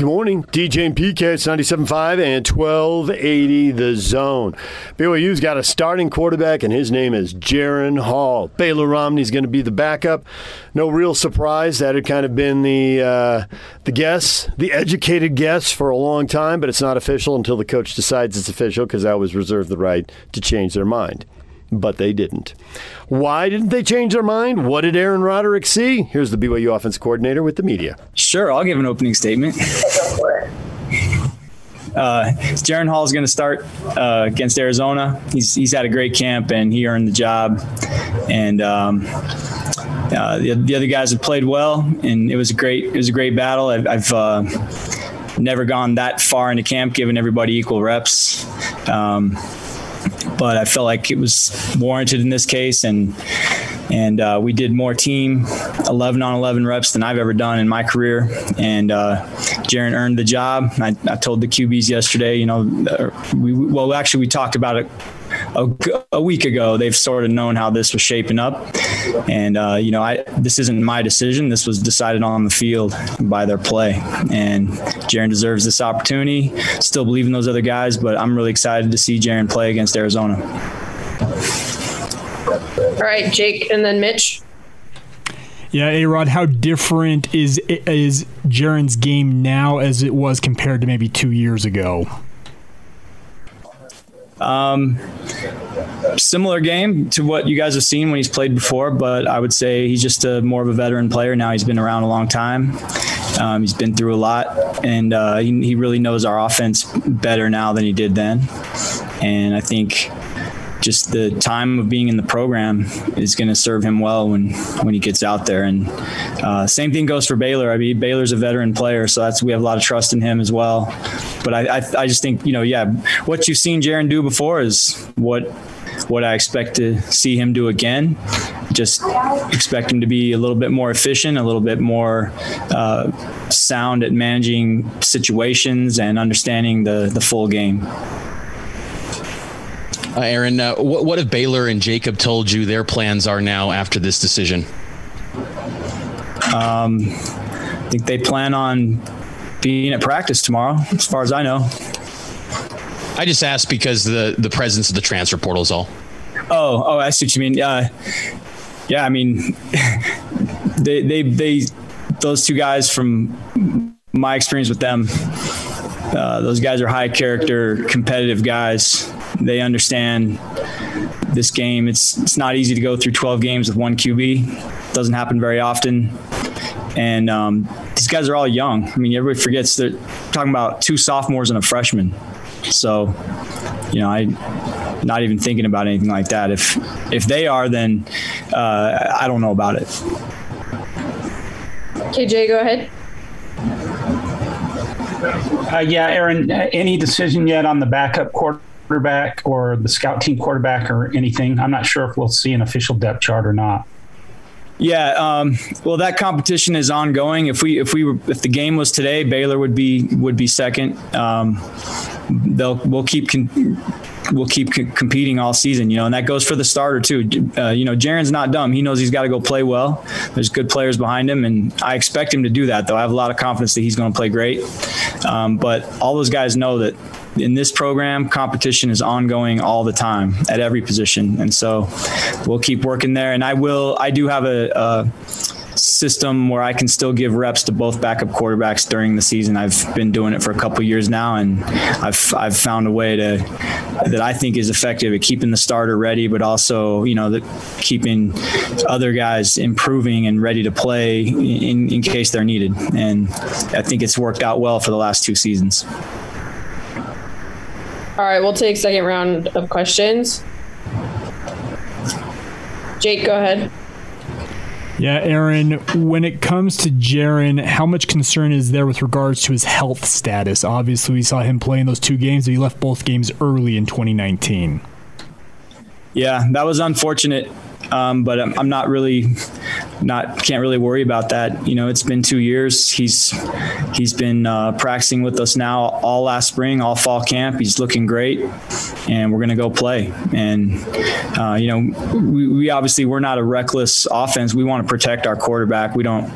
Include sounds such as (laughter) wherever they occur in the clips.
Good morning. DJ and PK, it's 97.5 and 1280 the zone. BYU's got a starting quarterback, and his name is Jaren Hall. Baylor Romney's going to be the backup. No real surprise. That had kind of been the, uh, the guess, the educated guess for a long time, but it's not official until the coach decides it's official because that was reserved the right to change their mind but they didn't. Why didn't they change their mind? What did Aaron Roderick see? Here's the BYU offense coordinator with the media. Sure, I'll give an opening statement. (laughs) Uh, Jaren Hall is going to start uh, against Arizona. He's he's had a great camp and he earned the job. And um, uh, the, the, other guys have played well, and it was a great it was a great battle. I've, I've uh, never gone that far into camp, giving everybody equal reps. Um, but I felt like it was warranted in this case, and and uh, we did more team 11 on 11 reps than I've ever done in my career. And uh, Jaren earned the job. I, I, told the QBs yesterday, you know, uh, we, well, actually, we talked about it a, a, week ago. They've sort of known how this was shaping up, and uh, you know, I this isn't my decision. This was decided on the field by their play, and Jaren deserves this opportunity. Still believe in those other guys, but I'm really excited to see Jaren play against Arizona. All right, Jake, and then Mitch. Yeah, A Rod, how different is is Jaren's game now as it was compared to maybe two years ago? Um, similar game to what you guys have seen when he's played before, but I would say he's just a more of a veteran player now. He's been around a long time. Um, he's been through a lot, and uh, he, he really knows our offense better now than he did then. And I think just the time of being in the program is going to serve him well when when he gets out there. And uh, same thing goes for Baylor. I mean, Baylor's a veteran player, so that's we have a lot of trust in him as well. But I I, I just think you know yeah, what you've seen Jaren do before is what what I expect to see him do again. Just expect him to be a little bit more efficient, a little bit more uh, sound at managing situations and understanding the the full game. Uh, Aaron, uh, what, what have Baylor and Jacob told you their plans are now after this decision? Um, I think they plan on being at practice tomorrow, as far as I know. I just asked because the the presence of the transfer portal is all. Oh, oh, I see what you mean. Uh, yeah, I mean, (laughs) they, they, they, those two guys from my experience with them, uh, those guys are high character, competitive guys they understand this game. It's it's not easy to go through 12 games with one QB. Doesn't happen very often. And um, these guys are all young. I mean, everybody forgets they're talking about two sophomores and a freshman. So, you know, I not even thinking about anything like that. If if they are, then uh, I don't know about it. KJ, go ahead. Uh, yeah, Aaron. Any decision yet on the backup quarterback or the scout team quarterback or anything. I'm not sure if we'll see an official depth chart or not. Yeah, um, well, that competition is ongoing. If we if we were, if the game was today, Baylor would be would be second. Um, they'll we'll keep con- we'll keep c- competing all season, you know, and that goes for the starter too. Uh, you know, Jaren's not dumb. He knows he's got to go play well. There's good players behind him, and I expect him to do that. Though I have a lot of confidence that he's going to play great. Um, but all those guys know that in this program, competition is ongoing all the time at every position, and so we'll keep working there. And I will. I do have a, a system where I can still give reps to both backup quarterbacks during the season. I've been doing it for a couple years now, and I've I've found a way to that I think is effective at keeping the starter ready, but also you know keeping other guys improving and ready to play in, in case they're needed. And I think it's worked out well for the last two seasons. All right, we'll take second round of questions. Jake, go ahead. Yeah, Aaron, when it comes to Jaren, how much concern is there with regards to his health status? Obviously, we saw him play in those two games, but he left both games early in 2019. Yeah, that was unfortunate. um, but I'm, I'm not really not can't really worry about that. You know, it's been two years. He's he's been uh, practicing with us now all last spring, all fall camp. He's looking great, and we're gonna go play. And uh, you know, we, we, obviously we're not a reckless offense. We want to protect our quarterback. We don't,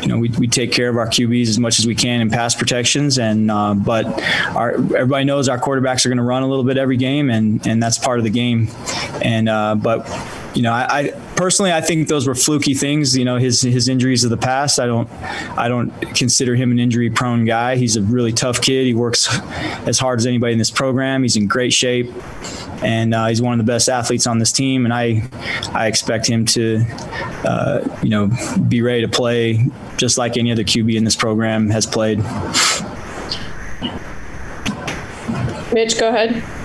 you know, we, we take care of our QBs as much as we can in pass protections. And uh, but our everybody knows our quarterbacks are to run a little bit every game, and and that's part of the game. And uh, but you know, I, I, personally I think those were fluky things. You know, his his injuries of the past. I don't I don't consider him an injury prone guy. He's a really tough kid. He works as hard as anybody in this program. He's in great shape, and uh, he's one of the best athletes on this team. And I I expect him to uh, you know be ready to play just like any other QB in this program has played. Mitch, go ahead.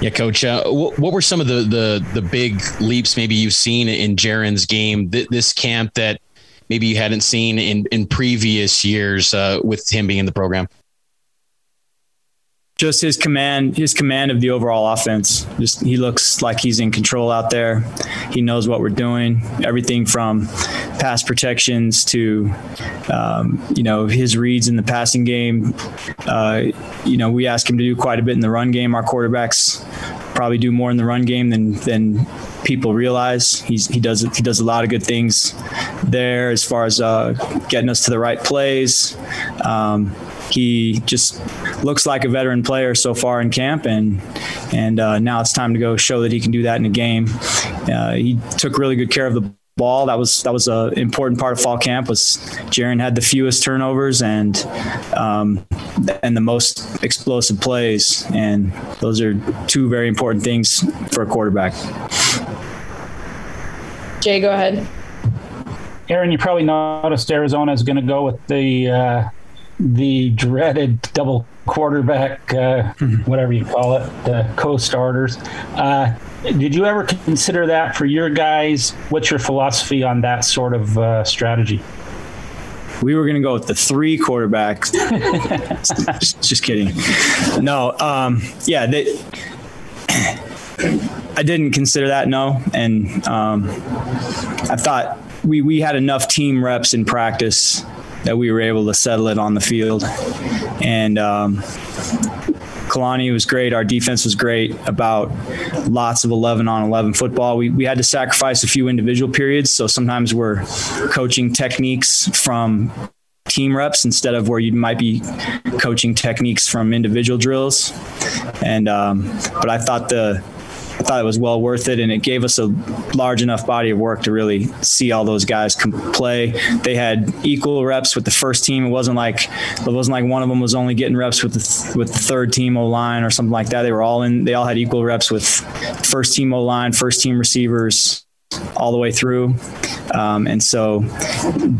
Yeah, coach. Uh, what, what, were some of the, the the big leaps maybe you've seen in Jaren's game th- this camp that maybe you hadn't seen in in previous years uh, with him being in the program? Just his command his command of the overall offense. Just he looks like he's in control out there. He knows what we're doing. Everything from pass protections to um, you know his reads in the passing game. Uh, you know we ask him to do quite a bit in the run game. Our quarterbacks probably do more in the run game than than people realize. He's, he does he does a lot of good things there as far as uh, getting us to the right plays. Um, he just looks like a veteran player so far in camp, and and uh, now it's time to go show that he can do that in a game. Uh, he took really good care of the ball. That was that was an important part of fall camp. Was Jaren had the fewest turnovers and um, and the most explosive plays, and those are two very important things for a quarterback. Jay, go ahead. Aaron, you probably noticed Arizona is going to go with the uh, the dreaded double quarterback, uh, mm-hmm. whatever you call it, the co-starters. Uh, did you ever consider that for your guys? What's your philosophy on that sort of uh, strategy? We were going to go with the three quarterbacks. just, (laughs) just, kidding. No, um, yeah, they, I didn't consider that. No, and um, I thought we we had enough team reps in practice that we were able to settle it on the field. And um, Kalani was great. Our defense was great about lots of 11 on 11 football. We, we had to sacrifice a few individual periods. So sometimes we're coaching techniques from team reps instead of where you might be coaching techniques from individual drills. And, um, but I thought the, I thought it was well worth it, and it gave us a large enough body of work to really see all those guys play. They had equal reps with the first team. It wasn't like it wasn't like one of them was only getting reps with the with the third team O line or something like that. They were all in. They all had equal reps with first team O line, first team receivers, all the way through, um, and so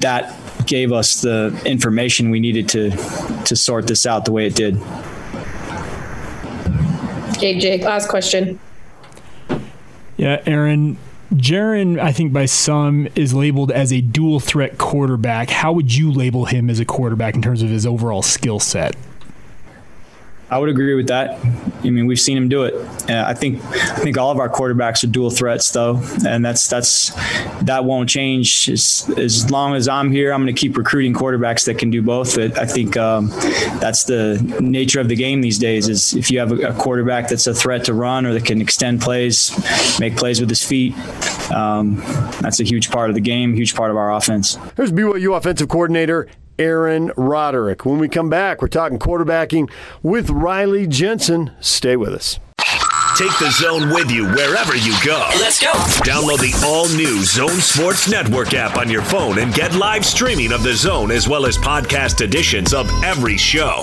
that gave us the information we needed to to sort this out the way it did. Okay, Jake, last question. Yeah, Aaron, Jaren, I think by some is labeled as a dual threat quarterback. How would you label him as a quarterback in terms of his overall skill set? I would agree with that. I mean, we've seen him do it. Uh, I think I think all of our quarterbacks are dual threats, though, and that's that's that won't change as, as long as I'm here. I'm going to keep recruiting quarterbacks that can do both. But I think um, that's the nature of the game these days. Is if you have a, a, quarterback that's a threat to run or that can extend plays, make plays with his feet, um, that's a huge part of the game, huge part of our offense. Here's BYU offensive coordinator Aaron Roderick. When we come back, we're talking quarterbacking with Riley Jensen. Stay with us. Take the zone with you wherever you go. Let's go. Download the all new Zone Sports Network app on your phone and get live streaming of the zone as well as podcast editions of every show.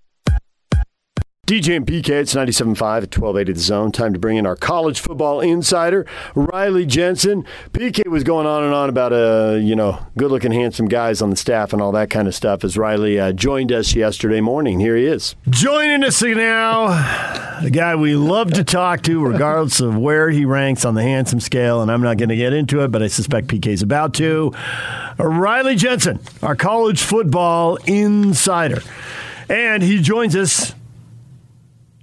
DJ and PK, it's 97.5 at 1280 The Zone. Time to bring in our college football insider, Riley Jensen. PK was going on and on about, uh, you know, good-looking, handsome guys on the staff and all that kind of stuff as Riley uh, joined us yesterday morning. Here he is. Joining us now, the guy we love to talk to, regardless of where he ranks on the handsome scale, and I'm not going to get into it, but I suspect PK's about to. Riley Jensen, our college football insider. And he joins us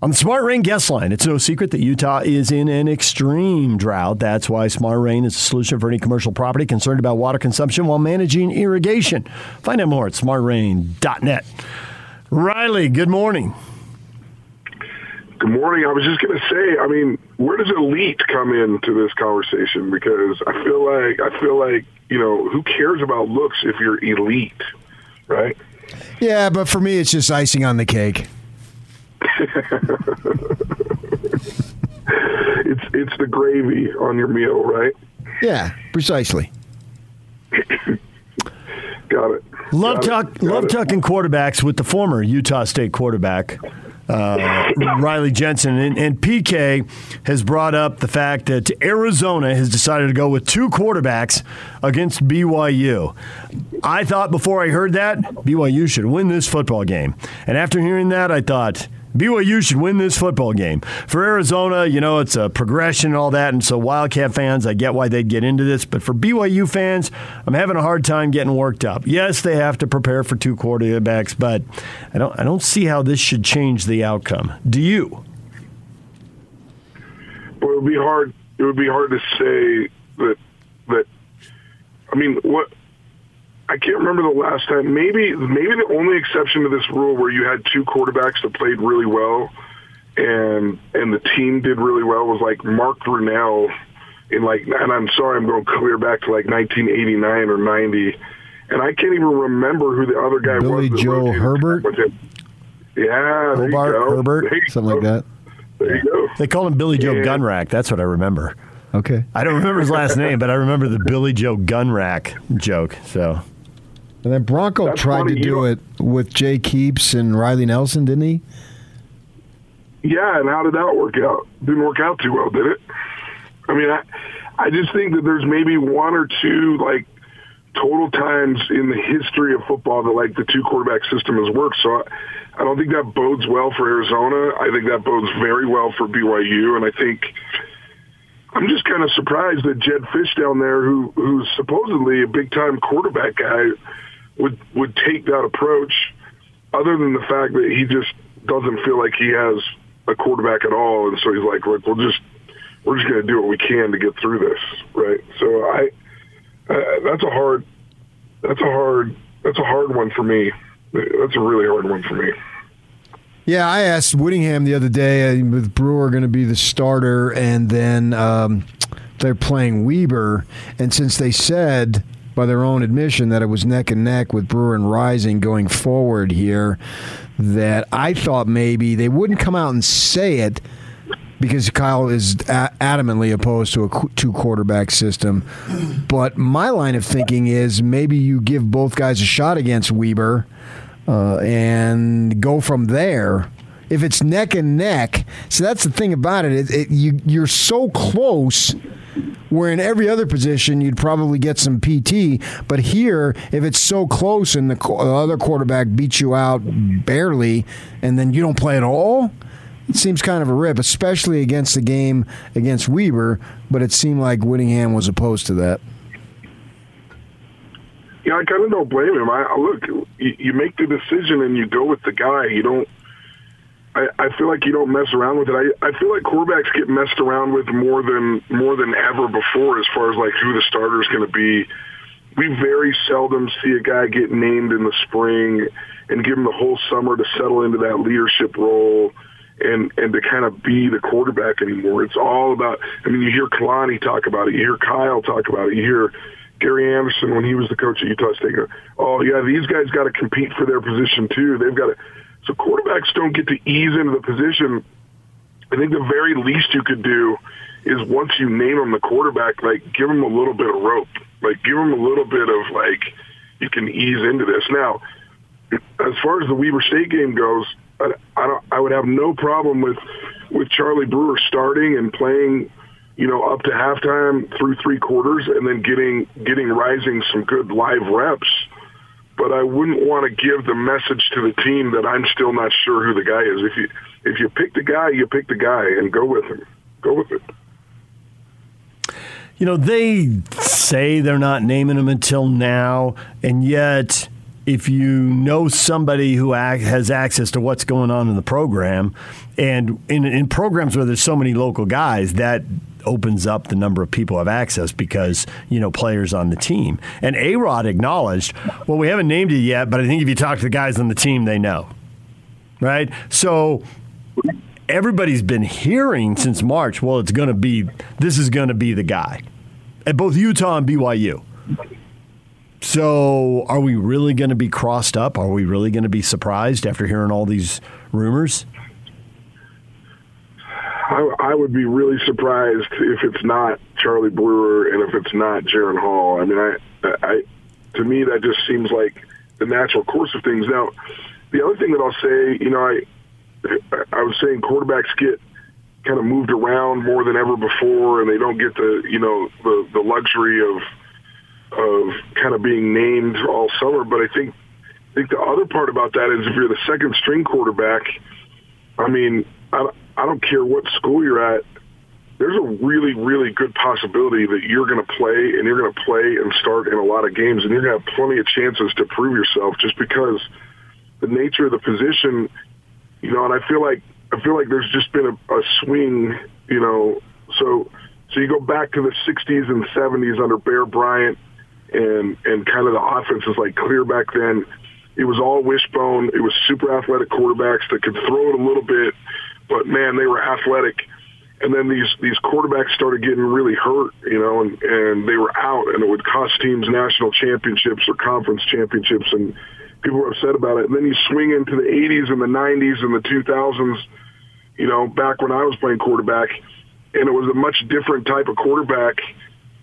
on the Smart Rain guest line, it's no secret that Utah is in an extreme drought. That's why Smart Rain is a solution for any commercial property concerned about water consumption while managing irrigation. Find out more at smartrain.net. Riley, good morning. Good morning. I was just going to say, I mean, where does elite come into this conversation? Because I feel like I feel like you know who cares about looks if you're elite, right? Yeah, but for me, it's just icing on the cake. (laughs) it's it's the gravy on your meal, right? Yeah, precisely. Got it. Love Got it. Love it. tucking quarterbacks with the former Utah State quarterback. Uh, (laughs) Riley Jensen and, and PK has brought up the fact that Arizona has decided to go with two quarterbacks against BYU. I thought before I heard that BYU should win this football game, and after hearing that, I thought BYU should win this football game. For Arizona, you know, it's a progression and all that. And so, Wildcat fans, I get why they'd get into this. But for BYU fans, I'm having a hard time getting worked up. Yes, they have to prepare for two quarterbacks, but I don't, I don't see how this should change the outcome. Do you? Well, it would be hard. It would be hard to say that. That I mean, what I can't remember the last time. Maybe maybe the only exception to this rule where you had two quarterbacks that played really well, and and the team did really well was like Mark Brunell in like. And I'm sorry, I'm going clear back to like 1989 or 90, and I can't even remember who the other guy Billy was. that Joe Herbert? with him. Yeah, there you Hobert, go. Herbert, There you something like that. There you go. They call him Billy Joe Yeah. Gunrack. That's what I remember. Okay. I don't remember his last name, but I remember the Billy Joe Gunrack joke. So And then Bronco That's tried funny, to do it with Jake Heaps and Riley Nelson, didn't he? Yeah, and how did that work out? Didn't work out too well, did it? I mean, I, I just think that there's maybe one or two like total times in the history of football that like the two quarterback system has worked. So I, I don't think that bodes well for Arizona. I think that bodes very well for BYU, and I think I'm just kind of surprised that Jedd Fisch down there, who who's supposedly a big time quarterback guy, would would take that approach. Other than the fact that he just doesn't feel like he has a quarterback at all, and so he's like, "Look, we'll just we're just going to do what we can to get through this." Right. So I uh, that's a hard that's a hard that's a hard one for me. That's a really hard one for me. Yeah, I asked Whittingham the other day uh, with Brewer going to be the starter, and then um, they're playing Weber. And since they said, by their own admission, that it was neck and neck with Brewer and Rising going forward here, that I thought maybe they wouldn't come out and say it because Kyle is a- adamantly opposed to a two quarterback system. But my line of thinking is maybe you give both guys a shot against Weber uh, and go from there. If it's neck and neck, so that's the thing about it. it, it you you're so close. Where in every other position you'd probably get some PT, but here if it's so close and the, the other quarterback beats you out barely, and then you don't play at all, it seems kind of a rip, especially against the game against Weber. But it seemed like Whittingham was opposed to that. Yeah, I kind of don't blame him. I, I look, you, you make the decision and you go with the guy. You don't. I, I feel like you don't mess around with it. I, I feel like quarterbacks get messed around with more than more than ever before, as far as like who the starter is going to be. We very seldom see a guy get named in the spring and give him the whole summer to settle into that leadership role and and to kind of be the quarterback anymore. It's all about. I mean, you hear Kalani talk about it. You hear Kyle talk about it. You hear Gary Anderson when he was the coach at Utah State. Oh yeah, these guys got to compete for their position too. They've got to. So quarterbacks don't get to ease into the position. I think the very least you could do is once you name him the quarterback, like give him a little bit of rope, like give him a little bit of like you can ease into this. Now, as far as the Weber State game goes, I, I don't. I would have no problem with with Charlie Brewer starting and playing, you know, up to halftime through three quarters, and then getting getting Rising some good live reps. But I wouldn't want to give the message to the team that I'm still not sure who the guy is. If you if you pick the guy, you pick the guy and go with him. Go with it. You know, they say they're not naming him until now, and yet if you know somebody who has access to what's going on in the program, and in, in programs where there's so many local guys, that opens up the number of people have access because you know players on the team. And A Rod acknowledged, well, we haven't named it yet, but I think if you talk to the guys on the team, they know, right? So everybody's been hearing since March. Well, it's going to be this is going to be the guy at both Utah and BYU. So, are we really going to be crossed up? Are we really going to be surprised after hearing all these rumors? I, I, would be really surprised if it's not Charlie Brewer and if it's not Jaren Hall. I mean, I, I, to me, that just seems like the natural course of things. Now, the other thing that I'll say, you know, I, I was saying quarterbacks get kind of moved around more than ever before, and they don't get the, you know, the the luxury of of kind of being named all summer. But I think I think the other part about that is if you're the second string quarterback, I mean, I, I don't care what school you're at. There's a really, really good possibility that you're going to play and you're going to play and start in a lot of games, and you're going to have plenty of chances to prove yourself just because the nature of the position, you know. And I feel like I feel like there's just been a, a swing, you know. So so you go back to the 60s and 70s under Bear Bryant and and kind of the offense was like clear back then. It was all wishbone. It was super athletic quarterbacks that could throw it a little bit, but man, they were athletic. And then these these quarterbacks started getting really hurt, you know, and and they were out, and it would cost teams national championships or conference championships, and people were upset about it. And then you swing into the 80s and the 90s and the 2000s, you know, back when I was playing quarterback, and it was a much different type of quarterback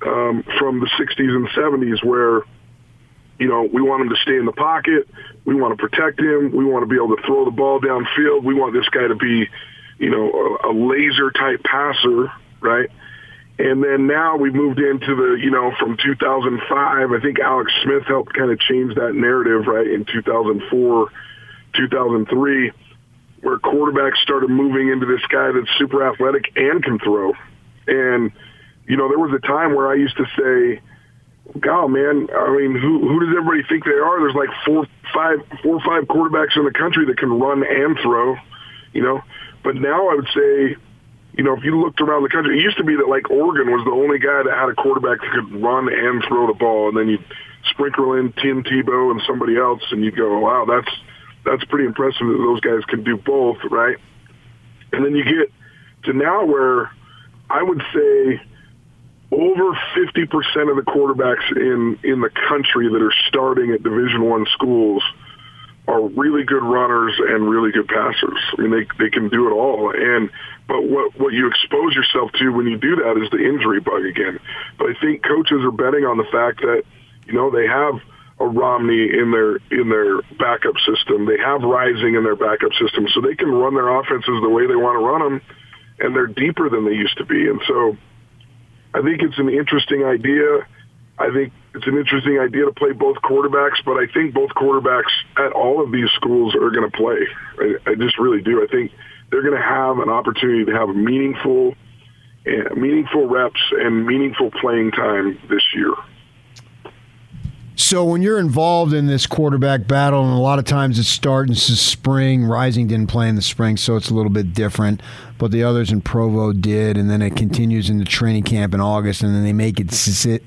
um, from the 60s and 70s where, you know, we want him to stay in the pocket. We want to protect him. We want to be able to throw the ball downfield. We want this guy to be, you know, a, a laser type passer, right? And then now we moved into the, you know, from 2005, I think Alex Smith helped kind of change that narrative, right, in 2004, 2003, where quarterbacks started moving into this guy that's super athletic and can throw. And you know, there was a time where I used to say, God, man, I mean, who who does everybody think they are? There's like four, five, four or five quarterbacks in the country that can run and throw, you know. But now I would say, you know, if you looked around the country, it used to be that like Oregon was the only guy that had a quarterback that could run and throw the ball, and then you sprinkle in Tim Tebow and somebody else, and you go, wow, that's that's pretty impressive that those guys can do both, right? And then you get to now where I would say over 50% of the quarterbacks in, in the country that are starting at Division One schools are really good runners and really good passers. I mean, they, they can do it all. And, but what, what you expose yourself to when you do that is the injury bug again. But I think coaches are betting on the fact that, you know, they have a Romney in their, in their backup system. They have Rising in their backup system. So they can run their offenses the way they want to run them. And they're deeper than they used to be. And so, I think it's an interesting idea. I think it's an interesting idea to play both quarterbacks, but I think both quarterbacks at all of these schools are going to play. I, I just really do. I think they're going to have an opportunity to have meaningful, uh, meaningful reps and meaningful playing time this year. So when you're involved in this quarterback battle, and a lot of times it starts in spring, Rising didn't play in the spring, so it's a little bit different. But the others in Provo did, and then it continues in the training camp in August, and then they make it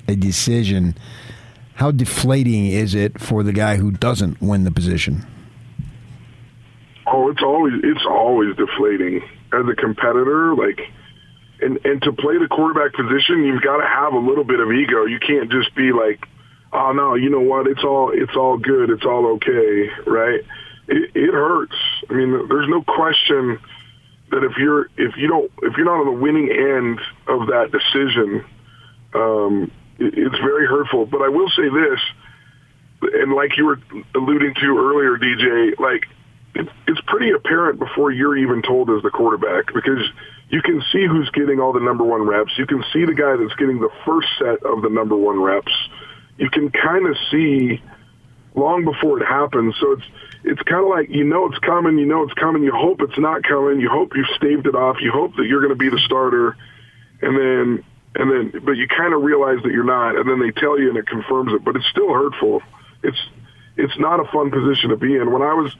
a decision. How deflating is it for the guy who doesn't win the position? Oh, it's always it's always deflating as a competitor. Like, and and to play the quarterback position, you've got to have a little bit of ego. You can't just be like oh no, you know what? It's all it's all good. It's all okay, right? It, it hurts. I mean, there's no question that if you're if you don't if you're not on the winning end of that decision, um, it, it's very hurtful. But I will say this, and like you were alluding to earlier, DJ, like it, it's pretty apparent before you're even told as the quarterback because you can see who's getting all the number one reps. You can see the guy that's getting the first set of the number one reps. You can kind of see long before it happens. So it's it's kind of like you know it's coming, you know it's coming. You hope it's not coming. You hope you've staved it off. You hope that you're going to be the starter, and then and then but you kind of realize that you're not, and then they tell you and it confirms it. But it's still hurtful. It's it's not a fun position to be in. When I was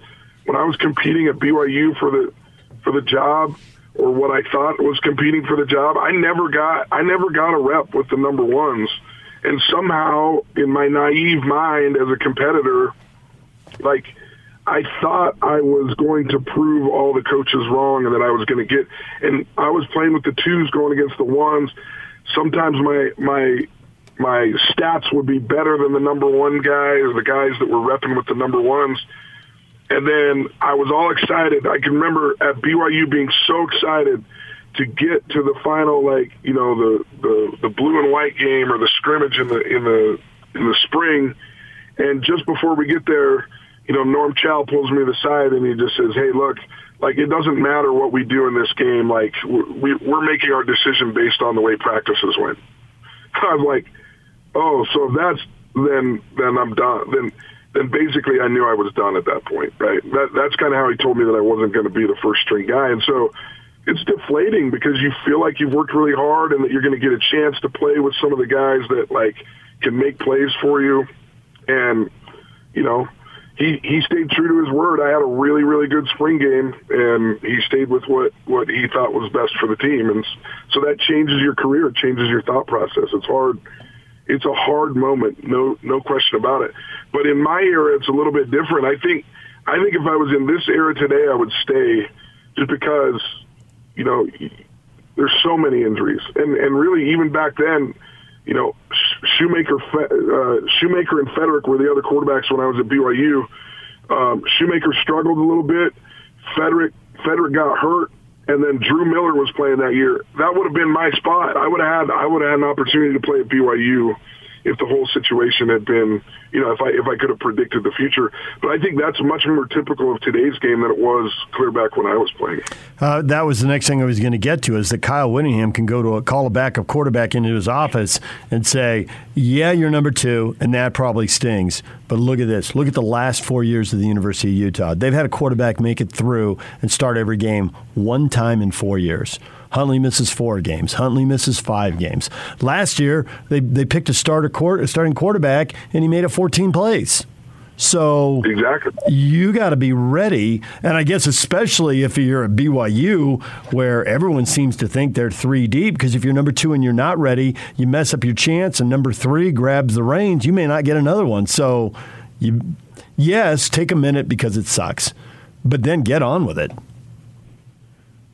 when I was competing at BYU for the for the job or what I thought was competing for the job, I never got I never got a rep with the number ones. And somehow in my naive mind as a competitor, like I thought I was going to prove all the coaches wrong and that I was going to get and I was playing with the twos going against the ones. Sometimes my my my stats would be better than the number one guys, the guys that were repping with the number ones. And then I was all excited. I can remember at BYU being so excited to get to the final, like you know, the the the blue and white game or the scrimmage in the in the in the spring. And just before we get there, you know, Norm Chow pulls me to the side and he just says, "Hey, look, like it doesn't matter what we do in this game. Like we we're making our decision based on the way practices went." (laughs) I'm like, "Oh, so that's then then I'm done. Then then basically I knew I was done at that point, right? That that's kind of how he told me that I wasn't going to be the first string guy, and so it's deflating because you feel like you've worked really hard and that you're going to get a chance to play with some of the guys that like can make plays for you, and you know. He, he stayed true to his word. I had a really, really good spring game, and he stayed with what, what he thought was best for the team. And so that changes your career. Changes your thought process. It's hard it's a hard moment, no no question about it. But in my era, it's a little bit different. I think I think if I was in this era today, I would stay, just because you know there's so many injuries, and and really even back then, you know, Shoemaker, uh, Shoemaker and Feterik were the other quarterbacks when I was at BYU. Um, Shoemaker struggled a little bit. Feterik Feterik got hurt and then Drew Miller was playing that year, that would have been my spot. I would have had I would have had an opportunity to play at BYU if the whole situation had been, you know, if I if I could have predicted the future. But I think that's much more typical of today's game than it was clear back when I was playing. Uh, that was the next thing I was going to get to is that Kyle Whittingham can go to a call a backup quarterback into his office and say, "Yeah, you're number two, and that probably stings." But look at this. Look at the last four years of the University of Utah. They've had a quarterback make it through and start every game one time in four years. Huntley misses four games. Huntley misses five games. Last year, they, they picked a starter court, a starting quarterback, and he made it 14 plays. So exactly. you got to be ready, and I guess especially if you're at BYU, where everyone seems to think they're three deep. Because if you're number two and you're not ready, you mess up your chance, and number three grabs the reins, you may not get another one. So, you yes, take a minute because it sucks, but then get on with it.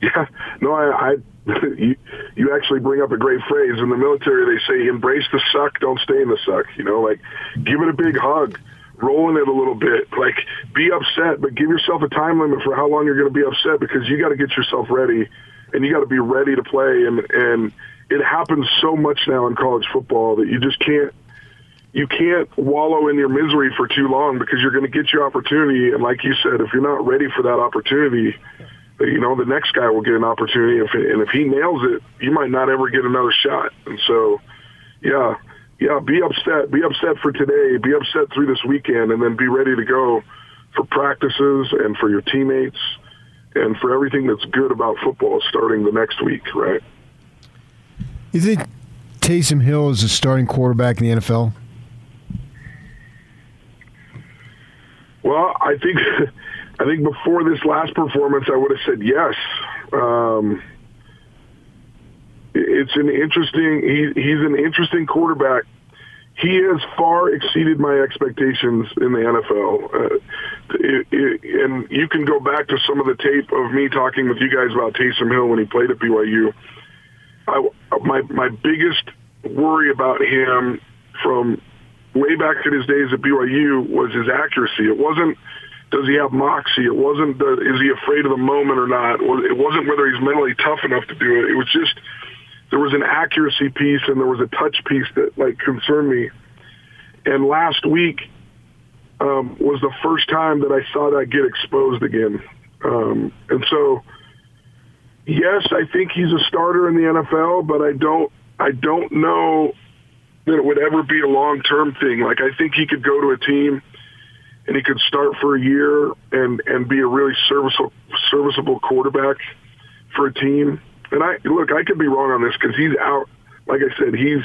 Yeah, no, I, I (laughs) you, you actually bring up a great phrase in the military. They say, "Embrace the suck, don't stay in the suck." You know, like give it a big hug, roll in it a little bit. Like be upset, but give yourself a time limit for how long you're going to be upset because you got to get yourself ready, and you got to be ready to play. And and it happens so much now in college football that you just can't you can't wallow in your misery for too long because you're going to get your opportunity. And like you said, if you're not ready for that opportunity you know, the next guy will get an opportunity. If and if he nails it, you might not ever get another shot. And so, yeah, yeah, be upset. Be upset for today. Be upset through this weekend, and then be ready to go for practices and for your teammates and for everything that's good about football starting the next week. Right? You think Taysom Hill is a starting quarterback in the NFL? Well, I think. (laughs) I think before this last performance, I would have said yes. Um, it's an interesting. He, he's an interesting quarterback. He has far exceeded my expectations in the NFL. Uh, it, it, and you can go back to some of the tape of me talking with you guys about Taysom Hill when he played at BYU. I, my my biggest worry about him from way back in his days at BYU was his accuracy. It wasn't does he have moxie? It wasn't the, is he afraid of the moment or not? It wasn't whether he's mentally tough enough to do it. It was just there was an accuracy piece and there was a touch piece that like concerned me. And last week, um, was the first time that I saw that get exposed again. Um, and so, yes, I think he's a starter in the NFL, but I don't, I don't know that it would ever be a long-term thing. Like I think he could go to a team and he could start for a year and and be a really serviceable serviceable quarterback for a team. And I look, I could be wrong on this because he's out. Like I said, he's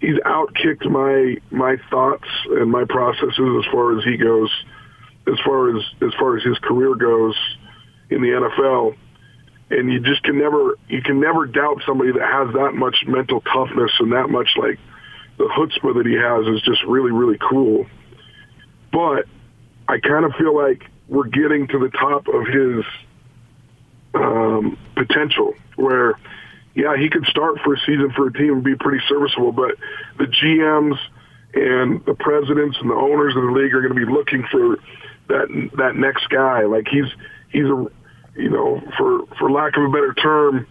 he's outkicked my my thoughts and my processes as far as he goes, as far as as far as his career goes in the NFL. And you just can never you can never doubt somebody that has that much mental toughness and that much like the chutzpah that he has is just really really cool. But I kind of feel like we're getting to the top of his um, potential where yeah, he could start for a season for a team and be pretty serviceable, but the GMs and the presidents and the owners of the league are going to be looking for that that next guy. Like he's he's a you know for for lack of a better term,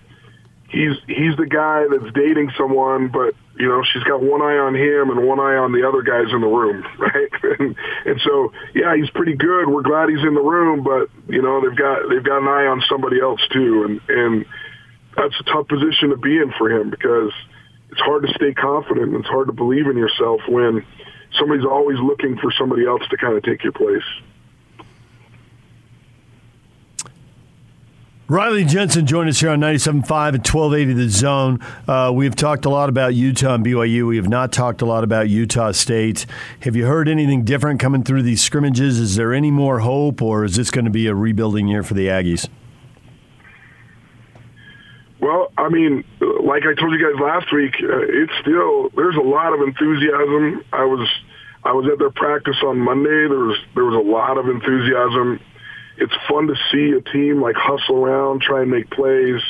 he's he's the guy that's dating someone, but you know she's got one eye on him and one eye on the other guys in the room, (laughs) right? and, and so yeah, he's pretty good. We're glad he's in the room, but you know they've got they've got an eye on somebody else too, and and that's a tough position to be in for him because it's hard to stay confident and it's hard to believe in yourself when somebody's always looking for somebody else to kind of take your place. Riley Jensen joined us here on 97.5 and 1280 The Zone. Uh, we've talked a lot about Utah and BYU. We have not talked a lot about Utah State. Have you heard anything different coming through these scrimmages? Is there any more hope, or is this going to be a rebuilding year for the Aggies? Well, I mean, like I told you guys last week, uh, it's still there's a lot of enthusiasm. I was I was at their practice on Monday. There was there was a lot of enthusiasm. It's fun to see a team like hustle around, try and make plays.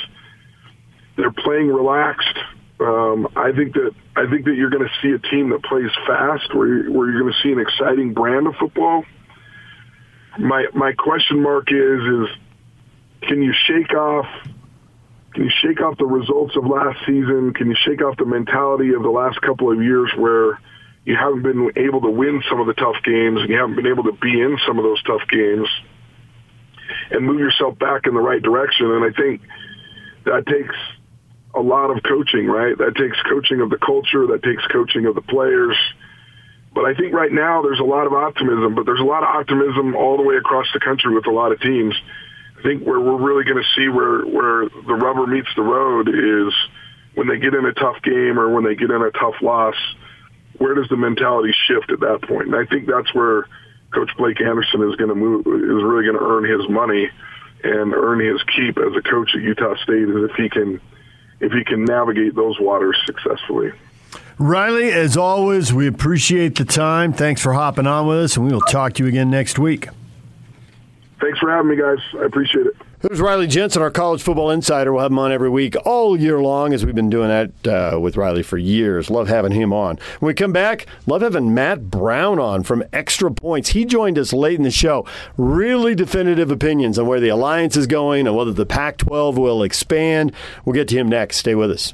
They're playing relaxed. Um, I think that I think that you're going to see a team that plays fast, where you're, where you're going to see an exciting brand of football. My my question mark is is can you shake off can you shake off the results of last season? Can you shake off the mentality of the last couple of years where you haven't been able to win some of the tough games and you haven't been able to be in some of those tough games and move yourself back in the right direction? And I think that takes a lot of coaching, right? That takes coaching of the culture, that takes coaching of the players. But I think right now there's a lot of optimism, but there's a lot of optimism all the way across the country with a lot of teams. I think where we're really going to see where where the rubber meets the road is when they get in a tough game or when they get in a tough loss. Where does the mentality shift at that point? And I think that's where Coach Blake Anderson is going to move is really going to earn his money and earn his keep as a coach at Utah State is if he can if he can navigate those waters successfully. Riley, as always, we appreciate the time. Thanks for hopping on with us, and we will talk to you again next week. Thanks for having me, guys. I appreciate it. There's Riley Jensen, our college football insider. We'll have him on every week, all year long, as we've been doing that uh, with Riley for years. Love having him on. When we come back, love having Matt Brown on from Extra Points. He joined us late in the show. Really definitive opinions on where the alliance is going and whether the Pac 12 will expand. We'll get to him next. Stay with us.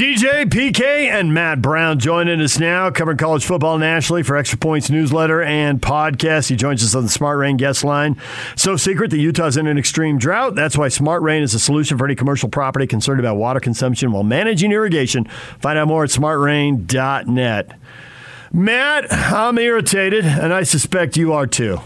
DJ, PK, and Matt Brown joining us now, covering college football nationally for Extra Points newsletter and podcast. He joins us on the Smart Rain guest line. So secret that Utah's in an extreme drought. That's why Smart Rain is a solution for any commercial property concerned about water consumption while managing irrigation. Find out more at smartrain.net. Matt, I'm irritated, and I suspect you are too.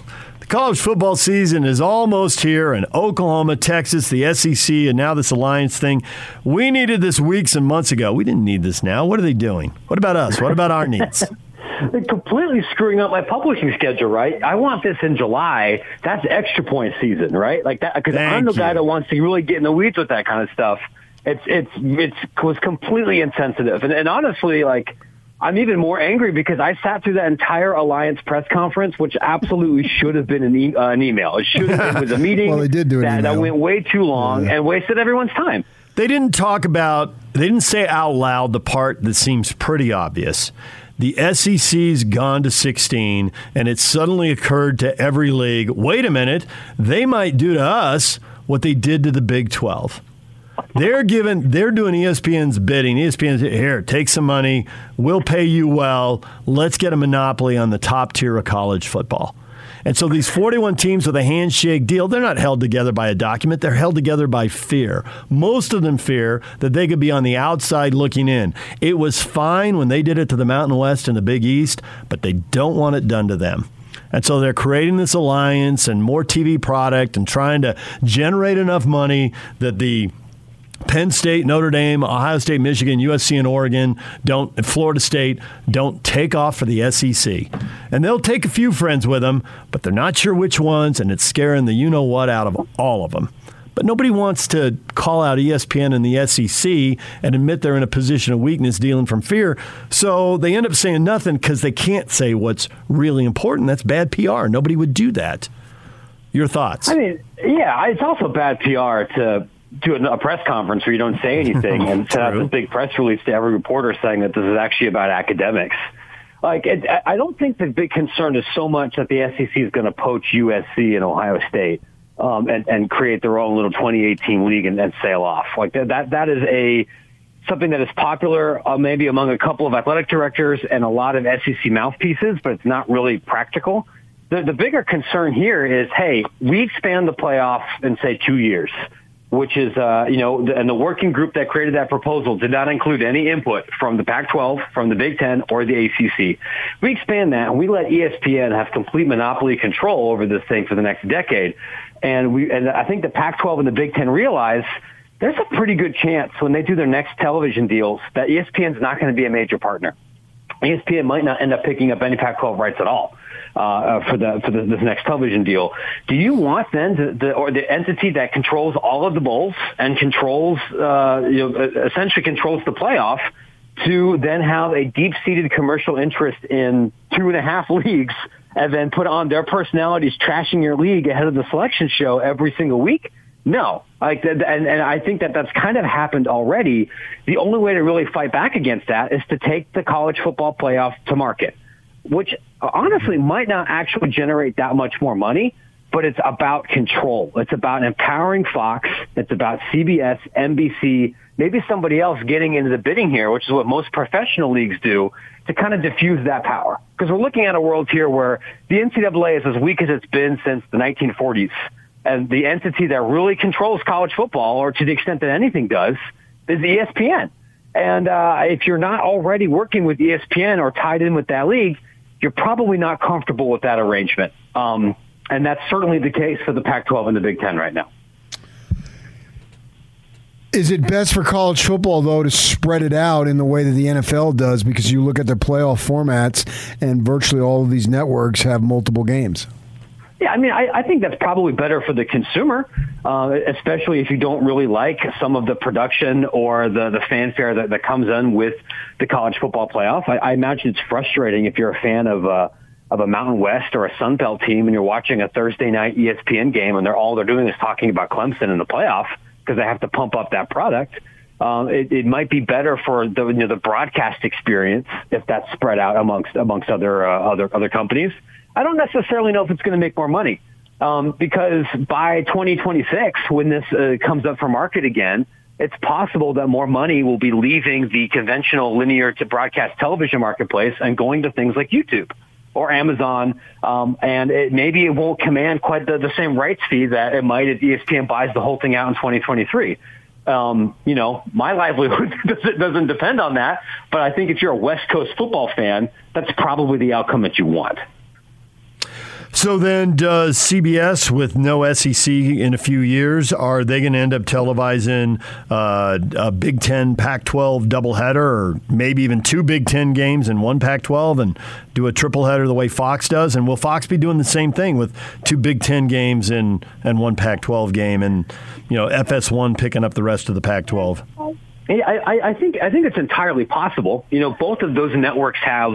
The college football season is almost here, and Oklahoma, Texas, the SEC, and now this alliance thing. We needed this weeks and months ago. We didn't need this now. What are they doing? What about us? What about our needs? (laughs) They're completely screwing up my publishing schedule, right? I want this in July. That's extra point season, right? Like that, because I'm the Thank guy that wants to really get in the weeds with that kind of stuff. It's it's it's was completely insensitive, and, and honestly, like I'm even more angry because I sat through that entire alliance press conference, which absolutely (laughs) should have been an, e- uh, an email. It should have been was a (laughs) meeting. well, they did do an that, email. that went way too long yeah. and wasted everyone's time. They didn't talk about. They didn't say out loud the part that seems pretty obvious. The SEC's gone to 16, and it suddenly occurred to every league. Wait a minute, they might do to us what they did to the Big 12. They're giving, they're doing ESPN's bidding. ESPN's here, take some money. We'll pay you well. Let's get a monopoly on the top tier of college football. And so these 41 teams with a handshake deal, they're not held together by a document. They're held together by fear. Most of them fear that they could be on the outside looking in. It was fine when they did it to the Mountain West and the Big East, but they don't want it done to them. And so they're creating this alliance and more TV product and trying to generate enough money that the Penn State, Notre Dame, Ohio State, Michigan, USC, and Oregon don't, Florida State don't take off for the SEC. And they'll take a few friends with them, but they're not sure which ones, and it's scaring the you know what out of all of them. But nobody wants to call out ESPN and the SEC and admit they're in a position of weakness dealing from fear. So they end up saying nothing because they can't say what's really important. That's bad PR. Nobody would do that. Your thoughts? I mean, yeah, it's also bad PR to do a press conference where you don't say anything (laughs) and send out this big press release to every reporter saying that this is actually about academics. Like, it, I don't think the big concern is so much that the SEC is going to poach USC and Ohio State um, and, and create their own little 2018 league and, sail off. Like that, that, that is a something that is popular uh, maybe among a couple of athletic directors and a lot of SEC mouthpieces, but it's not really practical. The, the bigger concern here is, hey, we expand the playoff in say two years which is, uh, you know, and the working group that created that proposal did not include any input from the Pac-12, from the Big Ten, or the ACC. We expand that and we let ESPN have complete monopoly control over this thing for the next decade. And we, and I think the Pac-12 and the Big Ten realize there's a pretty good chance when they do their next television deals that ESPN is not going to be a major partner. ESPN might not end up picking up any Pac-12 rights at all uh, for the for the, this next television deal. Do you want then the, the or the entity that controls all of the bowls and controls uh, you know essentially controls the playoff to then have a deep-seated commercial interest in two and a half (laughs) leagues and then put on their personalities trashing your league ahead of the selection show every single week? No, like, and, and I think that that's kind of happened already. The only way to really fight back against that is to take the college football playoff to market which honestly might not actually generate that much more money, but it's about control. It's about empowering Fox. It's about CBS, NBC, maybe somebody else getting into the bidding here, which is what most professional leagues do to kind of diffuse that power. Because we're looking at a world here where the NCAA is as weak as it's been since the 1940s. And the entity that really controls college football, or to the extent that anything does, is ESPN. And uh, if you're not already working with ESPN or tied in with that league, you're probably not comfortable with that arrangement. Um, and that's certainly the case for the Pac-12 and the Big Ten right now. Is it best for college football though to spread it out in the way that the NFL does because you look at their playoff formats and virtually all of these networks have multiple games? Yeah, I mean, I, I think that's probably better for the consumer, uh, especially if you don't really like some of the production or the, the fanfare that, that comes in with the college football playoff. I, I imagine it's frustrating if you're a fan of uh, of a Mountain West or a Sun Belt team and you're watching a Thursday night ESPN game and they're all they're doing is talking about Clemson in the playoff because they have to pump up that product. Um, it, it might be better for the you know, the broadcast experience if that's spread out amongst amongst other uh, other other companies. I don't necessarily know if it's going to make more money um, because by 2026, when this uh, comes up for market again, it's possible that more money will be leaving the conventional linear to broadcast television marketplace and going to things like YouTube or Amazon, um, and it, maybe it won't command quite the, the same rights fee that it might if ESPN buys the whole thing out in 2023. Um, you know, my livelihood (laughs) doesn't, doesn't depend on that, but I think if you're a West Coast football fan, that's probably the outcome that you want. So then, does CBS with no SEC in a few years are they going to end up televising uh, a Big Ten, Pac-12 doubleheader, or maybe even two Big Ten games and one Pac-12, and do a tripleheader the way Fox does? And will Fox be doing the same thing with two Big Ten games and and one Pac-12 game, and you know FS1 picking up the rest of the Pac-12? I, I think I think it's entirely possible. You know, both of those networks have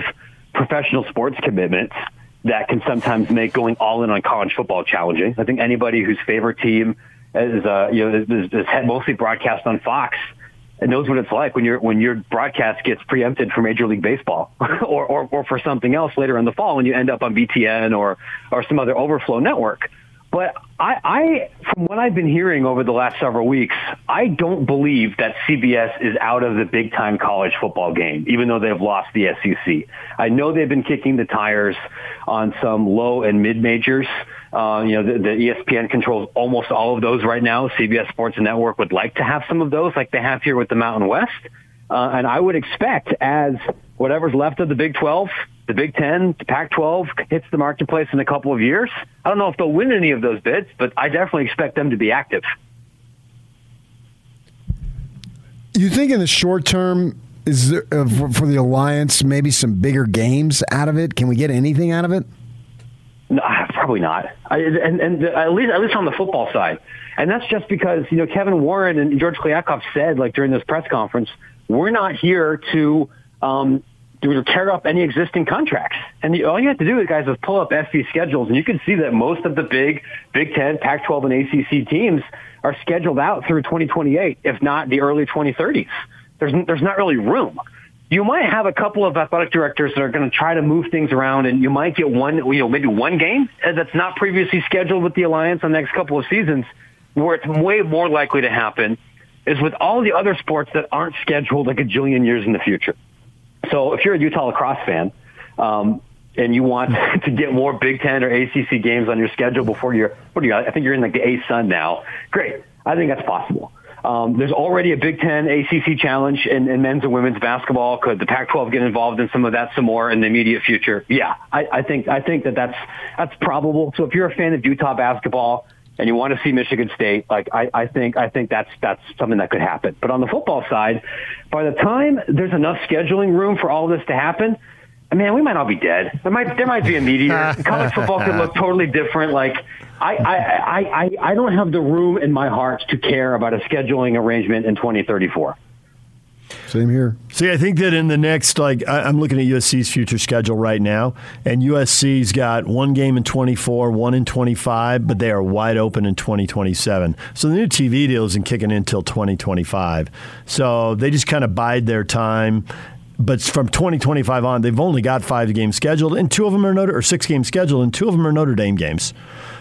professional sports commitments that can sometimes make going all in on college football challenging. I think anybody whose favorite team is, uh, you know, is, is mostly broadcast on Fox and knows what it's like when your when your broadcast gets preempted for Major League Baseball (laughs) or, or, or for something else later in the fall when you end up on BTN or or some other overflow network. But I, I, from what I've been hearing over the last several weeks, I don't believe that CBS is out of the big time college football game, even though they've lost the SEC. I know they've been kicking the tires on some low and mid majors. Uh, you know, the, the ESPN controls almost all of those right now. CBS Sports Network would like to have some of those, like they have here with the Mountain West. Uh, and I would expect as whatever's left of the Big 12, the Big 10, the Pac 12 hits the marketplace in a couple of years. I don't know if they'll win any of those bids, but I definitely expect them to be active. You think in the short term, is there, uh, for, for the alliance maybe some bigger games out of it? Can we get anything out of it? No, probably not. I, and, and at least at least on the football side, and that's just because you know Kevin Warren and George Kliavkoff said like during this press conference, we're not here to um, to tear up any existing contracts. And the, all you have to do, guys, is pull up FB schedules, and you can see that most of the big Big Ten, Pac-12, and ACC teams are scheduled out through 2028, if not the early 2030s. There's there's not really room you might have a couple of athletic directors that are going to try to move things around, and you might get one, you know, maybe one game that's not previously scheduled with the alliance on the next couple of seasons. Where it's way more likely to happen is with all the other sports that aren't scheduled like a jillion years in the future. So if you're a Utah lacrosse fan, um, and you want (laughs) to get more Big Ten or ACC games on your schedule before you're, what are you, I think you're in like the ASUN now. Great. I think that's possible. Um, there's already a Big Ten ACC challenge in, in, men's and women's basketball. Could the Pac-12 get involved in some of that some more in the immediate future? Yeah, I, I think I think that that's that's probable. So if you're a fan of Utah basketball and you want to see Michigan State, like I, I think I think that's that's something that could happen. But on the football side, by the time there's enough scheduling room for all this to happen, man, we might all be dead. There might there might be a meteor. (laughs) College football could look totally different. Like I, I, I, I, I don't have the room in my heart to care about a scheduling arrangement in 2034. Same here. See, I think that in the next, like, I'm looking at USC's future schedule right now, and USC's got one game in 24, one in 25, but they are wide open in 2027. So the new TV deal isn't kicking in until 2025. So they just kind of bide their time but from 2025 on, they've only got five games scheduled, and two of them are Notre or six games scheduled, and two of them are Notre Dame games.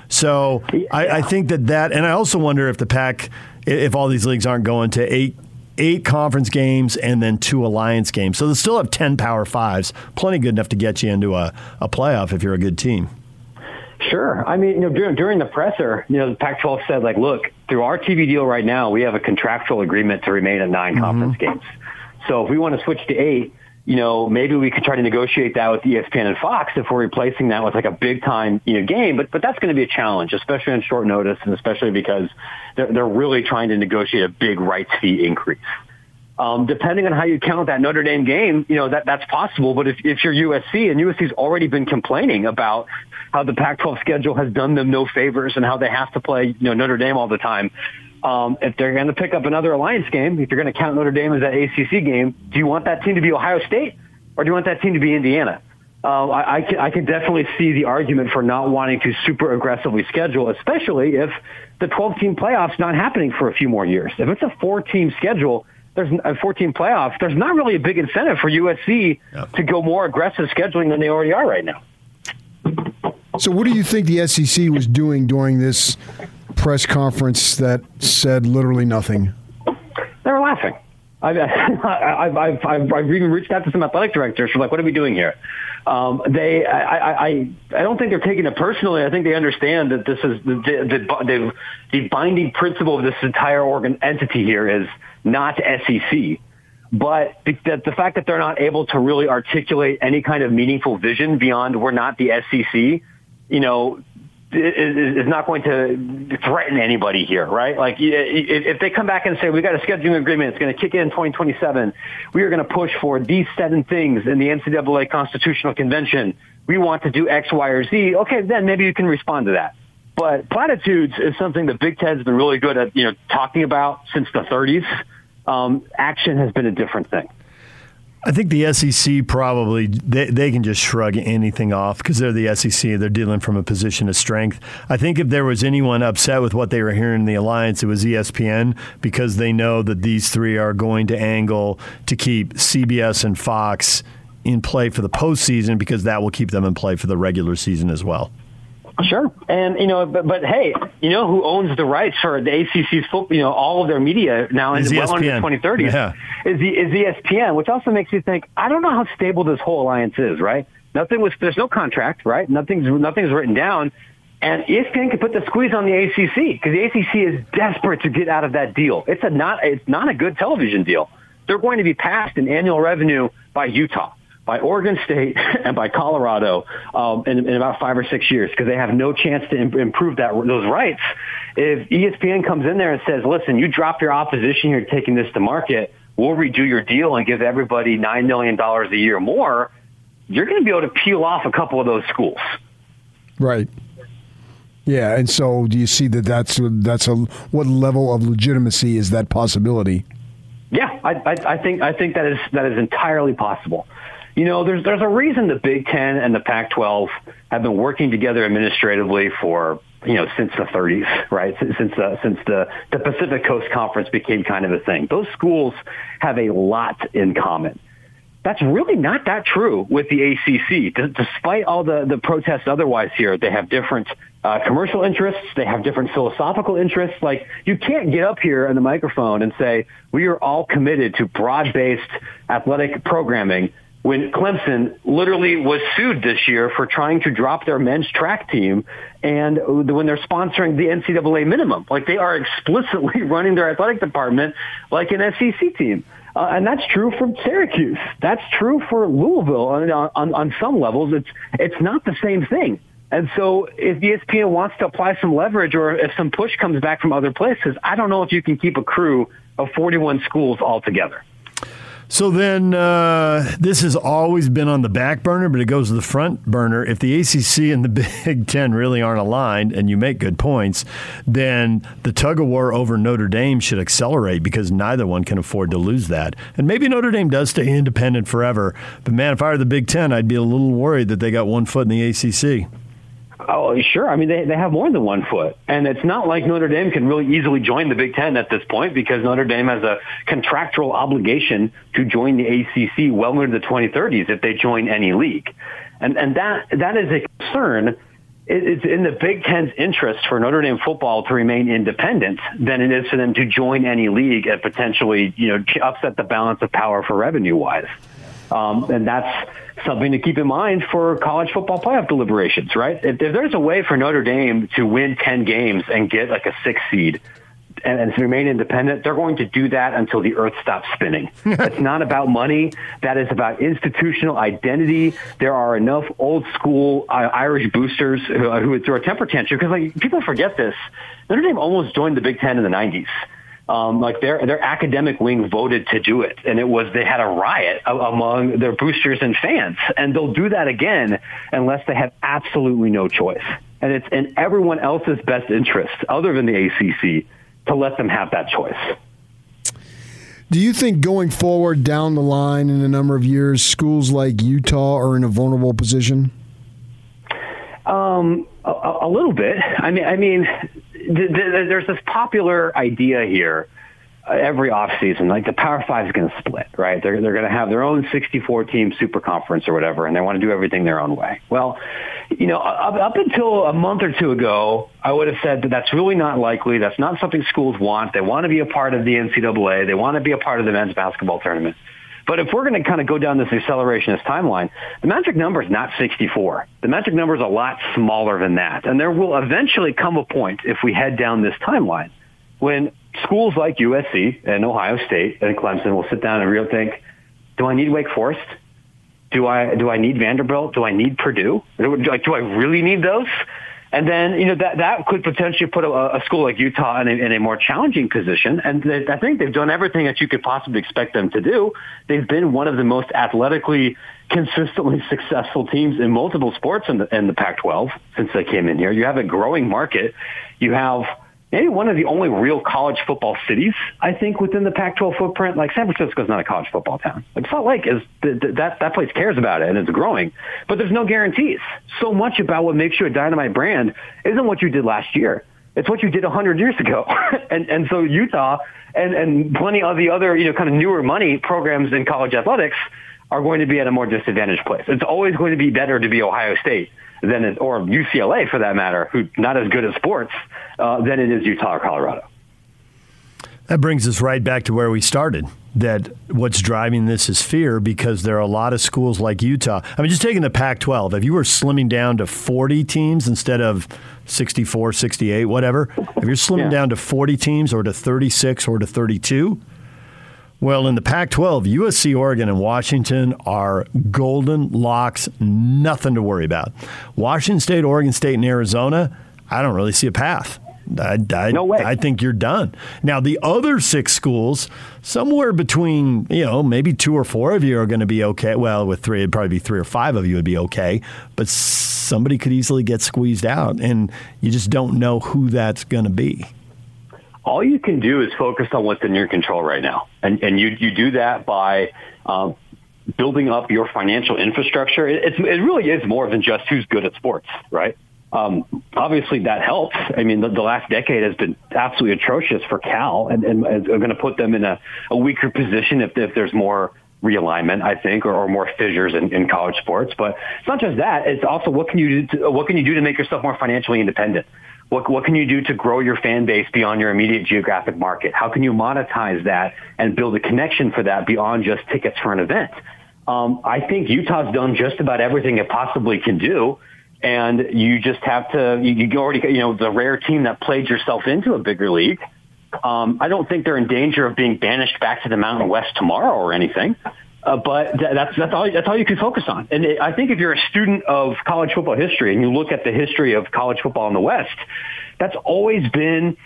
So I, I think that that, and I also wonder if the Pac, if all these leagues aren't going to eight eight conference games and then two alliance games. So they still have 10 power fives, plenty good enough to get you into a, a playoff if you're a good team. Sure. I mean, you know, during, during the presser, you know, the Pac-12 said, like, look, through our TV deal right now, we have a contractual agreement to remain at 9 mm-hmm. conference games. So if we want to switch to eight, you know, maybe we could try to negotiate that with ESPN and Fox if we're replacing that with like a big time, you know, game. But but that's going to be a challenge, especially on short notice, and especially because they're they're really trying to negotiate a big rights fee increase. Um, depending on how you count that Notre Dame game, you know that that's possible. But if if you're USC and USC's already been complaining about how the Pac-12 schedule has done them no favors and how they have to play you know Notre Dame all the time, um, if they're going to pick up another alliance game, if you're going to count Notre Dame as that ACC game, do you want that team to be Ohio State or do you want that team to be Indiana? Uh, I, I, can, I can definitely see the argument for not wanting to super aggressively schedule, especially if the 12-team playoffs not happening for a few more years. If it's a four-team schedule, there's a 14 playoff. There's not really a big incentive for USC yep. to go more aggressive scheduling than they already are right now. So, what do you think the SEC was doing during this press conference that said literally nothing? They were laughing. I've, (laughs) I've, I've, I've, I've even reached out to some athletic directors for like, what are we doing here? Um, they, I, I, I don't think they're taking it personally. I think they understand that this is the, the, the, the binding principle of this entire organ entity here is not SEC. But the, the fact that they're not able to really articulate any kind of meaningful vision beyond we're not the SEC, you know, is, not going to threaten anybody here, right? Like if they come back and say we got a scheduling agreement, it's going to kick in 2027. We are going to push for these seven things in the NCAA Constitutional Convention. We want to do X, Y, or Z. Okay, then maybe you can respond to that. But platitudes is something that Big Ten's been really good at, you know, talking about since the 30s. um, action has been a different thing. I think the SEC probably they, they can just shrug anything off because they're the SEC. They're dealing from a position of strength. I think if there was anyone upset with what they were hearing in the alliance, it was ESPN because they know that these three are going to angle to keep CBS and Fox in play for the postseason because that will keep them in play for the regular season as well. Sure, and you know, but, but hey, you know who owns the rights for the ACC's football? You know, all of their media now in well into the 2030s yeah. is the is ESPN, which also makes you think. I don't know how stable this whole alliance is. Right? Nothing was. There's no contract. Right? Nothing's nothing's written down. And ESPN can put the squeeze on the ACC because the ACC is desperate to get out of that deal. It's a not. It's not a good television deal. They're going to be passed in annual revenue by Utah by Oregon State (laughs) and by Colorado um, in, in, about five or six years because they have no chance to Im- improve that those rights. If ESPN comes in there and says, "Listen, you drop your opposition here taking this to market, we'll redo your deal and give everybody nine million dollars a year more," you're going to be able to peel off a couple of those schools. Right. Yeah, and so do you see that that's that's a what level of legitimacy is that possibility? Yeah, I, I, I think I think that is that is entirely possible. You know, there's there's a reason the Big Ten and the Pac-12 have been working together administratively for you know since the 30s, right? Since the since the the Pacific Coast Conference became kind of a thing. Those schools have a lot in common. That's really not that true with the ACC. D- despite all the, the protests otherwise here, they have different uh, commercial interests. They have different philosophical interests. Like you can't get up here on the microphone and say, we are all committed to broad-based athletic programming when Clemson literally was sued this year for trying to drop their men's track team and when they're sponsoring the NCAA minimum. Like they are explicitly (laughs) running their athletic department like an SEC team. Uh, and that's true for Syracuse. That's true for Louisville on, on, on some levels. It's, it's not the same thing. And so if ESPN wants to apply some leverage or if some push comes back from other places, I don't know if you can keep a crew of 41 schools all together. So then, uh, this has always been on the back burner, but it goes to the front burner. If the ACC and the (laughs) Big Ten really aren't aligned, and you make good points, then the tug of war over Notre Dame should accelerate because neither one can afford to lose that. And maybe Notre Dame does stay independent forever. But man, if I were the Big Ten, I'd be a little worried that they got one foot in the ACC. Oh, sure. I mean, they, they have more than one foot. And it's not like Notre Dame can really easily join the Big Ten at this point because Notre Dame has a contractual obligation to join the ACC well into the 2030s if they join any league. And, and that, that is a concern. It's in the Big Ten's interest for Notre Dame football to remain independent than it is for them to join any league and potentially, you know, upset the balance of power for revenue wise. Um, and that's something to keep in mind for college football playoff deliberations, right? If, if, there's a way for Notre Dame to win 10 games and get like a six seed and, and remain independent, they're going to do that until the earth stops spinning. (laughs) it's not about money. That is about institutional identity. There are enough old school uh, Irish boosters who, who would throw a temper tantrum because like people forget this. Notre Dame almost joined the Big Ten in the 90s um, like their their academic wing voted to do it, and it was they had a riot among their boosters and fans, and they'll do that again unless they have absolutely no choice, and it's in everyone else's best interest, other than the ACC, to let them have that choice. Do you think going forward down the line in a number of years, schools like Utah are in a vulnerable position? Um, a, a little bit. I mean, I mean, there's this popular idea here uh, every offseason, like the Power Five is going to split, right? They're, they're going to have their own 64 team super conference or whatever, and they want to do everything their own way. Well, you know, up, up until a month or two ago, I would have said that that's really not likely. That's not something schools want. They want to be a part of the NCAA. They want to be a part of the men's basketball tournament. But if we're going to kind of go down this accelerationist timeline, the magic number is not 64. The magic number is a lot smaller than that. And there will eventually come a point if we head down this timeline when schools like USC and Ohio State and Clemson will sit down and really think, do I need Wake Forest? Do I, do I need Vanderbilt? Do I need Purdue? Do, do I really need those? And then, you know, that, that could potentially put a, a school like Utah in a, in a more challenging position. And they, I think they've done everything that you could possibly expect them to do. They've been one of the most athletically, consistently (laughs) successful teams in multiple sports in the, in the Pac-12 since they came in here. You have a growing market. You have maybe one of the only real college football cities, I think, within the Pac-12 footprint. Like San Francisco's not a college football town. Like Salt Lake is that that place cares about it and it's growing, but there's no guarantees. So much about what makes you a dynamite brand isn't what you did last year. It's what you did 100 years ago. (laughs) and and so Utah and and plenty of the other you know kind of newer money programs in college athletics are going to be at a more disadvantaged place. It's always going to be better to be Ohio State than it, or UCLA for that matter, who not as good at sports uh, than it is Utah or Colorado. That brings us right back to where we started. That what's driving this is fear because there are a lot of schools like Utah. I mean, just taking the Pac 12, if you were slimming down to 40 teams instead of 64, 68, whatever, if you're slimming yeah. down to 40 teams or to 36 or to 32, well, in the Pac 12, USC, Oregon, and Washington are golden locks, nothing to worry about. Washington State, Oregon State, and Arizona, I don't really see a path. I, I, no way. I think you're done. Now, the other six schools, somewhere between, you know, maybe two or four of you are going to be okay. Well, with three, it'd probably be three or five of you would be okay. But somebody could easily get squeezed out, and you just don't know who that's going to be. All you can do is focus on what's in your control right now. And, and you, you do that by um, building up your financial infrastructure. It, it's, it really is more than just who's good at sports, right? Um, obviously, that helps. I mean, the, the, last decade has been absolutely atrocious for Cal, and, and is going to put them in a, a weaker position if, if there's more realignment, I think, or, or more fissures in, in, college sports. But it's not just that; it's also what can you do? To, what can you do to make yourself more financially independent? What, what can you do to grow your fan base beyond your immediate geographic market? How can you monetize that and build a connection for that beyond just tickets for an event? Um, I think Utah's done just about everything it possibly can do and you just have to you, you already you know the rare team that played yourself into a bigger league. Um, I don't think they're in danger of being banished back to the Mountain West tomorrow or anything. Uh, but th- that's that's all that's all you can focus on. And it, I think if you're a student of college football history and you look at the history of college football in the West, that's always been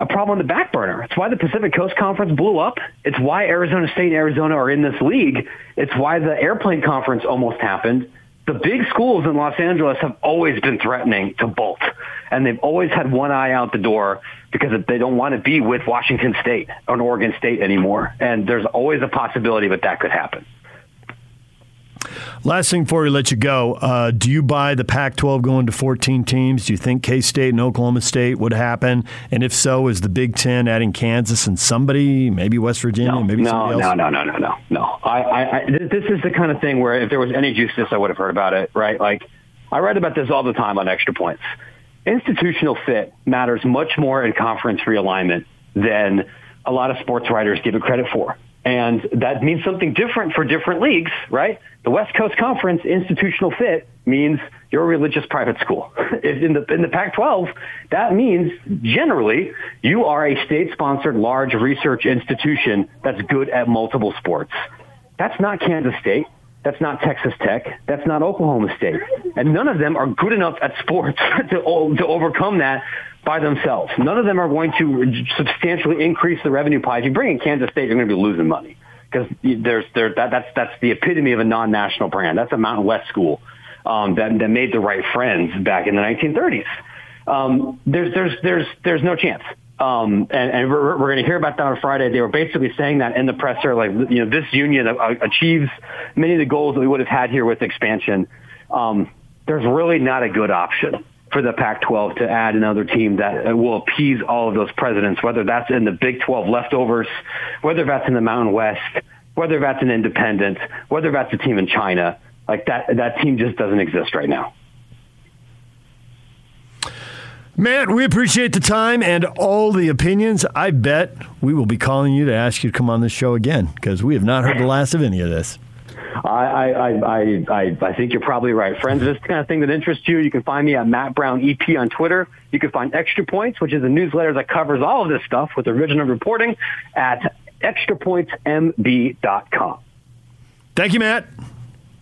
a problem on the back burner. It's why the Pacific Coast Conference blew up. It's why Arizona State and Arizona are in this league. It's why the Airplane Conference almost happened the big schools in Los Angeles have always been threatening to bolt, and they've always had one eye out the door because they don't want to be with Washington State or Oregon State anymore. And there's always a possibility that that could happen. Last thing before we let you go, uh, do you buy the Pac 12 going to 14 teams? Do you think K State and Oklahoma State would happen? And if so, is the Big Ten adding Kansas and somebody, maybe West Virginia, no, maybe no, somebody else? No, no, no, no, no, no. I, I, I, this is the kind of thing where if there was any juice this, I would have heard about it, right? Like, I write about this all the time on extra points. Institutional fit matters much more in conference realignment than a lot of sports writers give it credit for. And that means something different for different leagues, right? The West Coast Conference institutional fit means you're a religious private school. (laughs) in the in the Pac-12, that means generally you are a state-sponsored large research institution that's good at multiple sports. That's not Kansas State. That's not Texas Tech. That's not Oklahoma State. And none of them are good enough at sports (laughs) to, to overcome that by themselves. None of them are going to substantially increase the revenue pie. If you bring in Kansas State, you're going to be losing money because there's there that, that's that's the epitome of a non-national brand. That's a Mountain West school um, that that made the right friends back in the 1930s. Um, there's there's there's there's no chance. Um, and, and we're, we're going to hear about that on Friday. They were basically saying that in the presser, like you know, this union achieves many of the goals that we would have had here with expansion. Um, there's really not a good option for the Pac-12 to add another team that will appease all of those presidents, whether that's in the Big 12 leftovers, whether that's in the Mountain West, whether that's an independent, whether that's a team in China. Like that, that team just doesn't exist right now. Matt, we appreciate the time and all the opinions. I bet we will be calling you to ask you to come on this show again because we have not heard the last of any of this. I, I, I, I, I think you're probably right. Friends, this kind of thing that interests you, you can find me at Matt Brown EP on Twitter. You can find Extra Points, which is a newsletter that covers all of this stuff with original reporting at extrapointsmb.com. Thank you, Matt.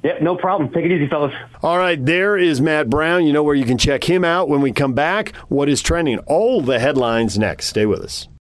Yep, no problem. Take it easy, fellas. All right, there is Matt Brown. You know where you can check him out when we come back. What is trending? All the headlines next. Stay with us.